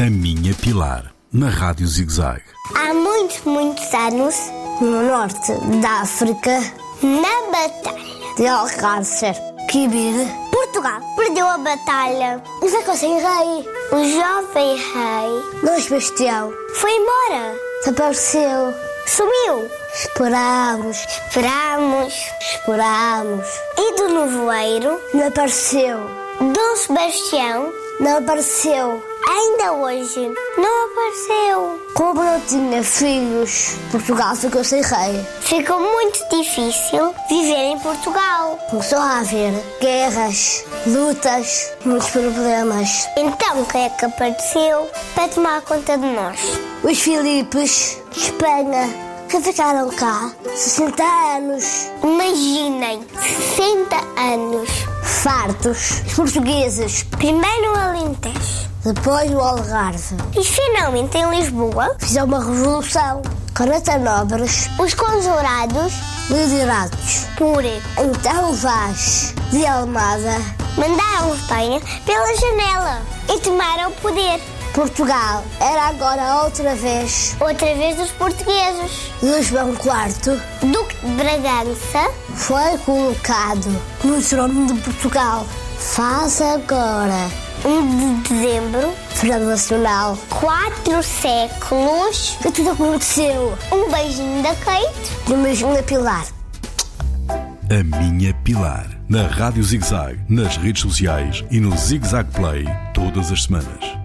A Minha Pilar, na Rádio ZigZag. Há muitos, muitos anos, no norte da África, na Batalha de Alcácer, Quibir, Portugal perdeu a batalha e ficou sem rei. O jovem rei, Dom Sebastião, foi embora, desapareceu, sumiu. Esperámos, esperámos, esperámos. E do nevoeiro não apareceu. Dom Sebastião não apareceu. Ainda hoje não apareceu. Como não tinha filhos, Portugal ficou sem rei. Ficou muito difícil viver em Portugal. Começou a haver guerras, lutas, muitos problemas. Então quem é que apareceu para tomar conta de nós? Os Filipes, de Espanha, que ficaram cá 60 anos. Imaginem, 60 anos. Fartos. Os portugueses. Primeiro o Alentejo. Depois o Algarve. E finalmente em Lisboa. Fizeram uma revolução. 40 nobres. Os conjurados. Liderados por então Vaz de Almada. Mandaram Espanha pela janela e tomaram o poder. Portugal era agora outra vez. Outra vez dos portugueses. Luís João IV, Duque de Bragança, foi colocado no trono de Portugal. Faz agora, 1 de dezembro, Fernando Nacional. Quatro séculos. Que tudo aconteceu. Um beijinho da Kate. E um beijinho da Pilar. A Minha Pilar, na Rádio ZigZag, nas redes sociais e no ZigZag Play, todas as semanas.